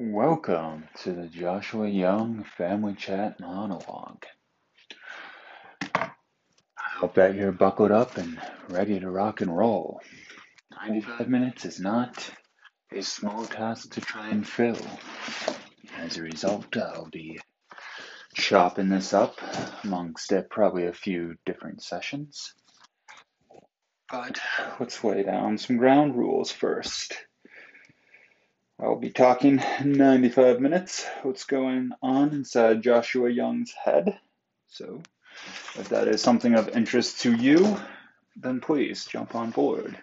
Welcome to the Joshua Young Family Chat Monologue. I hope that you're buckled up and ready to rock and roll. 95 minutes is not a small task to try and fill. As a result, I'll be chopping this up amongst uh, probably a few different sessions. But let's lay down some ground rules first. I'll be talking 95 minutes. What's going on inside Joshua Young's head? So, if that is something of interest to you, then please jump on board.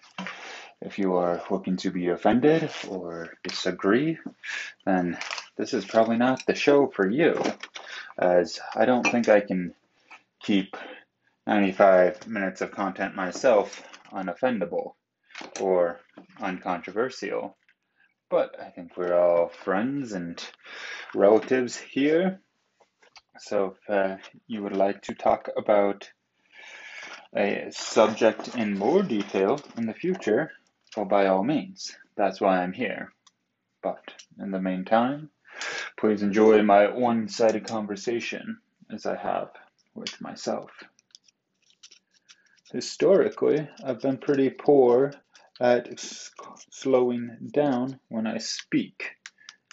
If you are looking to be offended or disagree, then this is probably not the show for you, as I don't think I can keep 95 minutes of content myself unoffendable or uncontroversial. But I think we're all friends and relatives here. So if uh, you would like to talk about a subject in more detail in the future, well, by all means, that's why I'm here. But in the meantime, please enjoy my one sided conversation as I have with myself. Historically, I've been pretty poor at slowing down when I speak.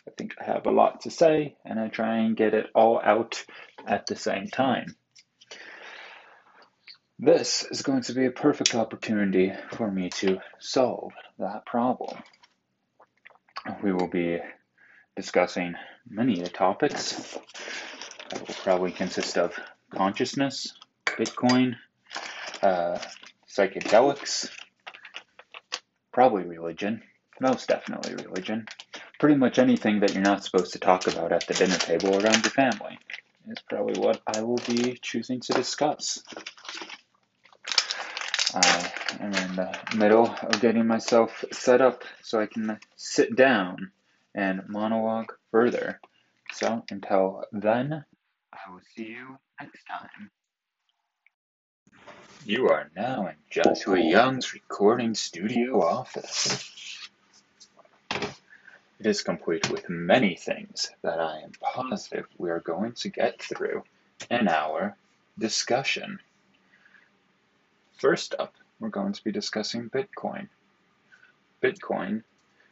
I think I have a lot to say and I try and get it all out at the same time. This is going to be a perfect opportunity for me to solve that problem. We will be discussing many topics that will probably consist of consciousness, Bitcoin, uh, psychedelics, Probably religion. Most definitely religion. Pretty much anything that you're not supposed to talk about at the dinner table around your family is probably what I will be choosing to discuss. Uh, I am in the middle of getting myself set up so I can sit down and monologue further. So until then, I will see you next time. You are now in Joshua Young's recording studio office. It is complete with many things that I am positive we are going to get through in our discussion. First up, we're going to be discussing Bitcoin. Bitcoin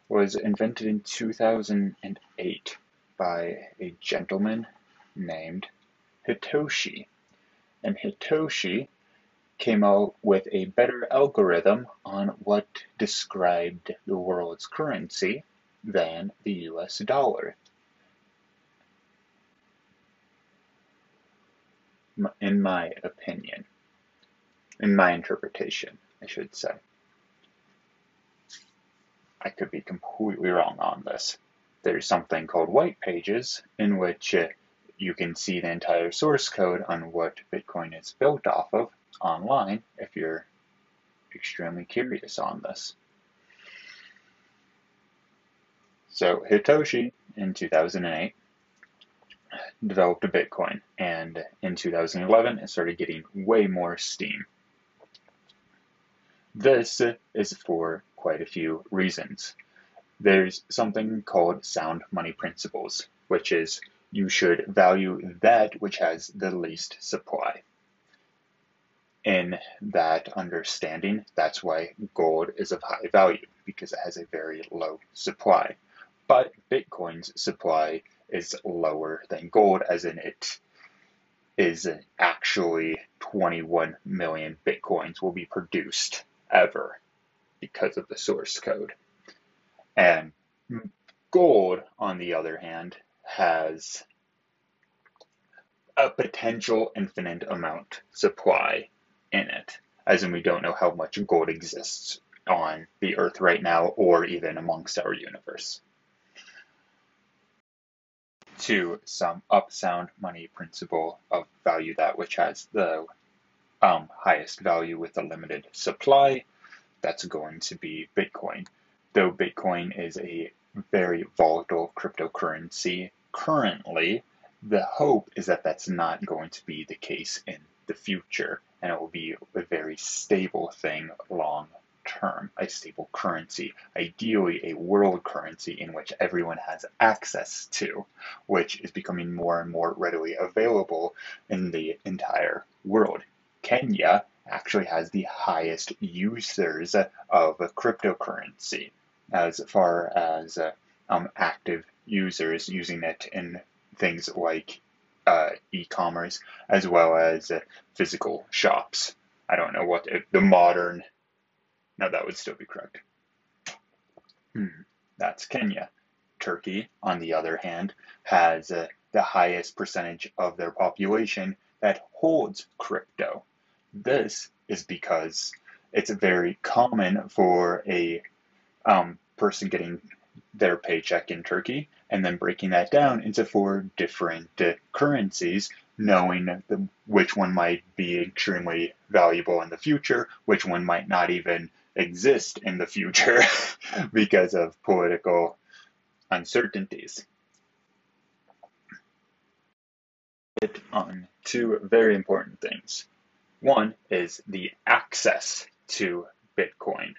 was invented in 2008 by a gentleman named Hitoshi. And Hitoshi came out with a better algorithm on what described the world's currency than the US dollar. In my opinion, in my interpretation, I should say. I could be completely wrong on this. There's something called white pages in which uh, you can see the entire source code on what Bitcoin is built off of, online if you're extremely curious on this. So Hitoshi in 2008 developed a Bitcoin, and in 2011 it started getting way more steam. This is for quite a few reasons. There's something called sound money principles, which is you should value that which has the least supply in that understanding. That's why gold is of high value because it has a very low supply. But Bitcoin's supply is lower than gold, as in it is actually 21 million Bitcoins will be produced ever because of the source code. And gold, on the other hand, has a potential infinite amount supply in it, as in we don't know how much gold exists on the Earth right now or even amongst our universe. To sum up sound money principle of value that which has the um, highest value with a limited supply, that's going to be Bitcoin. Though Bitcoin is a very volatile cryptocurrency currently, the hope is that that's not going to be the case in the future and it will be a very stable thing long term, a stable currency, ideally a world currency in which everyone has access to, which is becoming more and more readily available in the entire world. Kenya actually has the highest users of cryptocurrency as far as um, active users using it in things like uh, e-commerce as well as uh, physical shops. I don't know what the modern. No, that would still be correct. Hmm, that's Kenya. Turkey, on the other hand, has uh, the highest percentage of their population that holds crypto. This is because it's very common for a um, person getting their paycheck in Turkey and then breaking that down into four different uh, currencies, knowing the, which one might be extremely valuable in the future, which one might not even exist in the future because of political uncertainties. It on two very important things. One is the access to Bitcoin,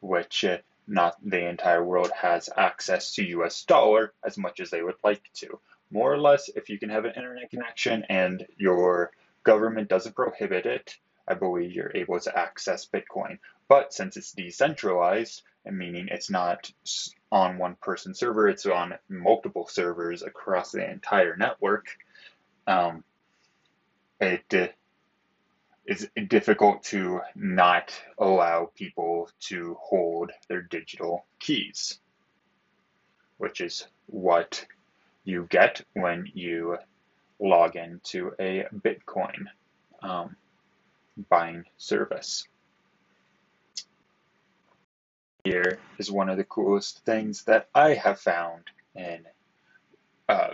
which uh, not the entire world has access to US dollar as much as they would like to. More or less, if you can have an internet connection and your government doesn't prohibit it, I believe you're able to access Bitcoin. But since it's decentralized, meaning it's not on one person server, it's on multiple servers across the entire network, um, it it's difficult to not allow people to hold their digital keys, which is what you get when you log into a Bitcoin um, buying service. Here is one of the coolest things that I have found in uh,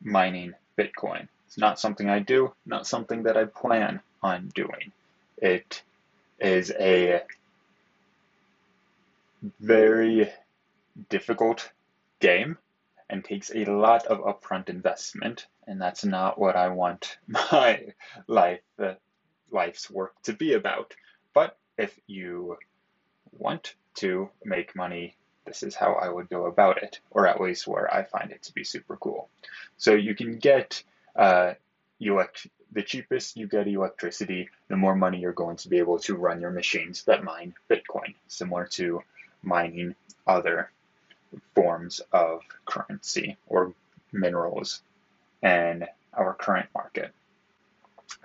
mining Bitcoin. It's not something I do, not something that I plan on doing. It is a very difficult game and takes a lot of upfront investment, and that's not what I want my life uh, life's work to be about. But if you want to make money, this is how I would go about it, or at least where I find it to be super cool. So you can get uh, elect the cheapest you get electricity, the more money you're going to be able to run your machines that mine Bitcoin, similar to mining other forms of currency or minerals in our current market.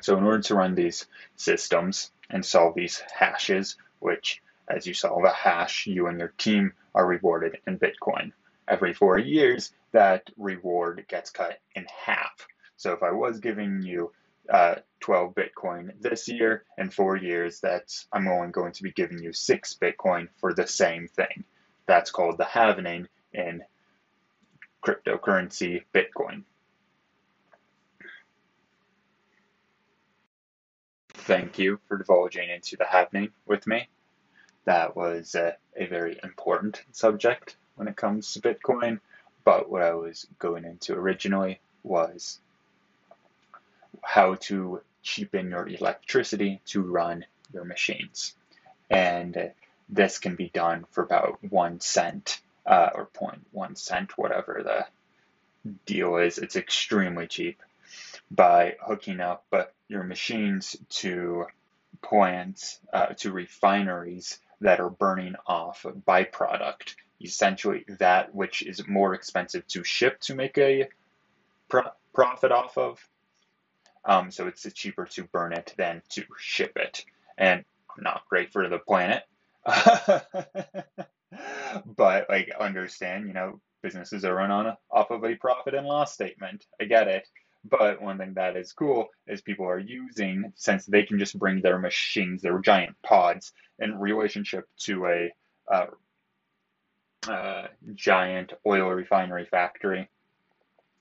So in order to run these systems and solve these hashes, which as you solve a hash, you and your team are rewarded in Bitcoin. Every four years, that reward gets cut in half. So if I was giving you uh, 12 Bitcoin this year, in four years, that's I'm only going to be giving you six Bitcoin for the same thing. That's called the halvening in cryptocurrency Bitcoin. Thank you for divulging into the halvening with me. That was uh, a very important subject when it comes to Bitcoin, but what I was going into originally was how to cheapen your electricity to run your machines. And this can be done for about one cent uh, or 0.1 cent, whatever the deal is. It's extremely cheap by hooking up uh, your machines to plants, uh, to refineries that are burning off byproduct, essentially that which is more expensive to ship to make a pro- profit off of um, so it's cheaper to burn it than to ship it, and not great for the planet. but like understand, you know, businesses are run on a, off of a profit and loss statement. I get it. But one thing that is cool is people are using, since they can just bring their machines, their giant pods, in relationship to a uh, uh, giant oil refinery factory.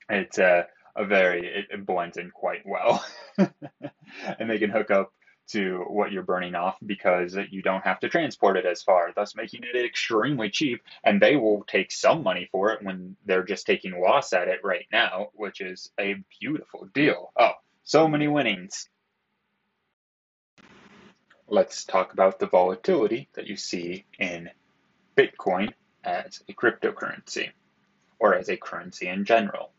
It's uh, a very it, it blends in quite well, and they can hook up to what you're burning off because you don't have to transport it as far, thus making it extremely cheap. And they will take some money for it when they're just taking loss at it right now, which is a beautiful deal. Oh, so many winnings. let's talk about the volatility that you see in Bitcoin as a cryptocurrency or as a currency in general.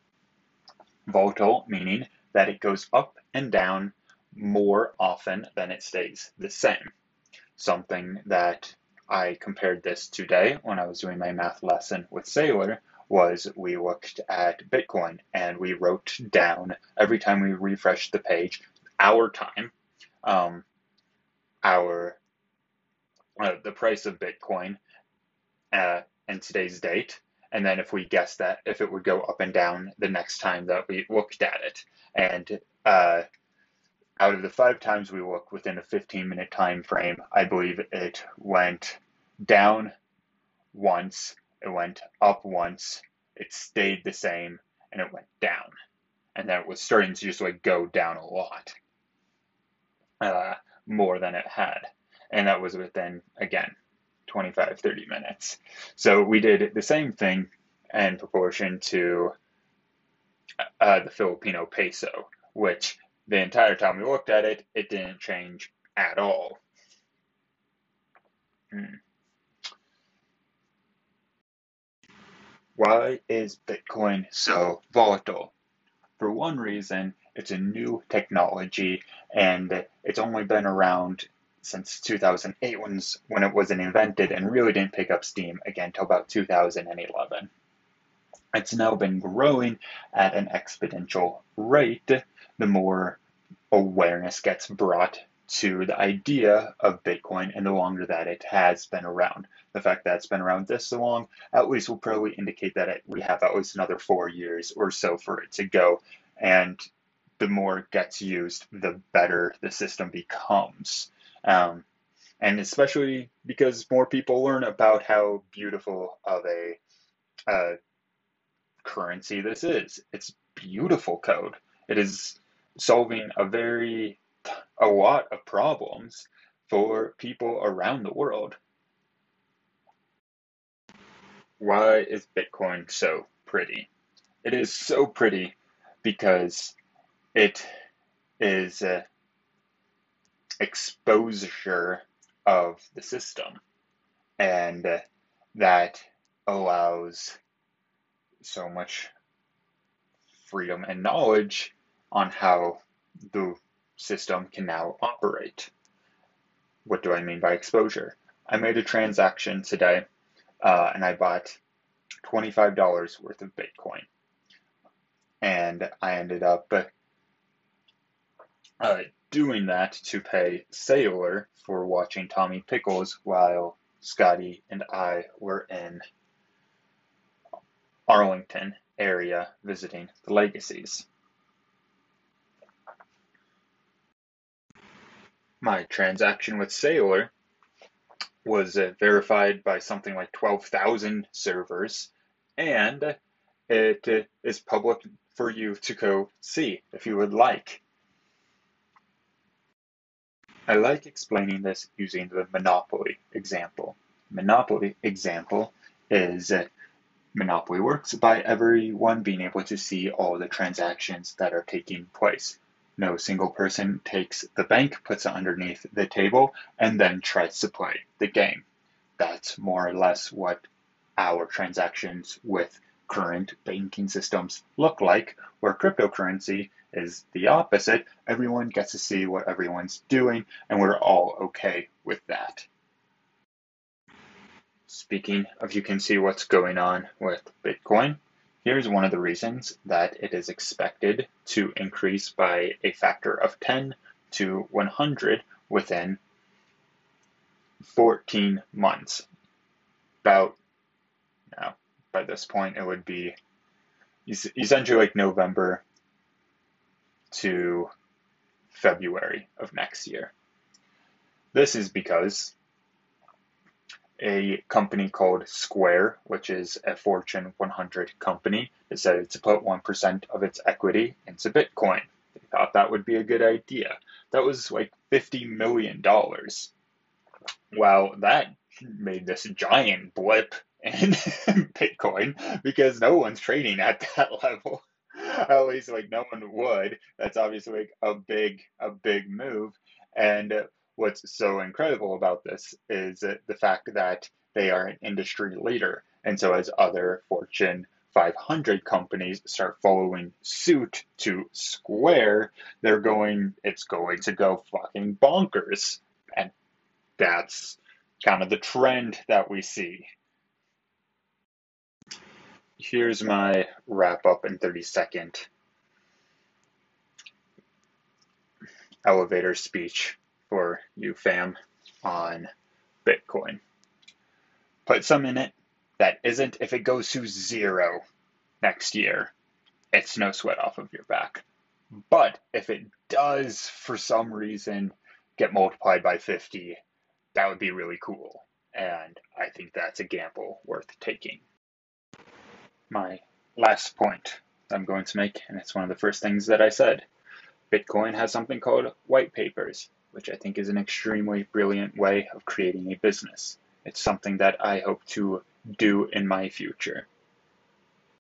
Volatile meaning that it goes up and down more often than it stays the same. Something that I compared this today when I was doing my math lesson with Sailor was we looked at Bitcoin and we wrote down every time we refreshed the page our time, um, our uh, the price of Bitcoin uh, and today's date, and then if we guessed that if it would go up and down the next time that we looked at it, and uh, out of the five times we looked within a 15 minute time frame, I believe it went down once, it went up once, it stayed the same, and it went down. And then it was starting to just like go down a lot, uh, more than it had. And that was within, again, 25, 30 minutes. So we did the same thing in proportion to uh, the Filipino peso, which the entire time we looked at it, it didn't change at all. Hmm. Why is Bitcoin so volatile? For one reason, it's a new technology and it's only been around since 2008 when it wasn't invented and really didn't pick up steam again until about 2011. It's now been growing at an exponential rate the more awareness gets brought to the idea of Bitcoin and the longer that it has been around. The fact that it's been around this long at least will probably indicate that it, we have at least another four years or so for it to go. And the more it gets used, the better the system becomes. Um, and especially because more people learn about how beautiful of a uh, currency this is. It's beautiful code. It is solving a very a lot of problems for people around the world. Why is Bitcoin so pretty? It is so pretty because it is uh, exposure of the system, and that allows so much freedom and knowledge on how the system can now operate. What do I mean by exposure? I made a transaction today uh, and I bought $25 worth of Bitcoin. And I ended up uh, doing that to pay Sailor for watching Tommy Pickles while Scotty and I were in Arlington area visiting the legacies. My transaction with Sailor was uh, verified by something like 12,000 servers, and it uh, is public for you to go see if you would like. I like explaining this using the Monopoly example. Monopoly example is Monopoly works by everyone being able to see all the transactions that are taking place. No single person takes the bank, puts it underneath the table, and then tries to play the game. That's more or less what our transactions with current banking systems look like, where cryptocurrency is the opposite. Everyone gets to see what everyone's doing, and we're all okay with that. Speaking of you can see what's going on with Bitcoin, Here's one of the reasons that it is expected to increase by a factor of 10 to 100 within 14 months. About now, by this point, it would be essentially like November to February of next year. This is because a company called Square, which is a Fortune 100 company, decided to put 1% of its equity into Bitcoin. They thought that would be a good idea. That was like $50 million. Well, that made this giant blip in Bitcoin because no one's trading at that level. At least like no one would. That's obviously like a big a big move. And what's so incredible about this is the fact that they are an industry leader. And so, as other Fortune 500 companies start following suit to Square, they're going, it's going to go fucking bonkers. And that's kind of the trend that we see. Here's my wrap up in 30 second elevator speech for you fam on Bitcoin. Put some in it that isn't, if it goes to zero next year, it's no sweat off of your back. But if it does, for some reason, get multiplied by 50, that would be really cool. And I think that's a gamble worth taking. My last point that I'm going to make, and it's one of the first things that I said Bitcoin has something called white papers, which I think is an extremely brilliant way of creating a business. It's something that I hope to do in my future.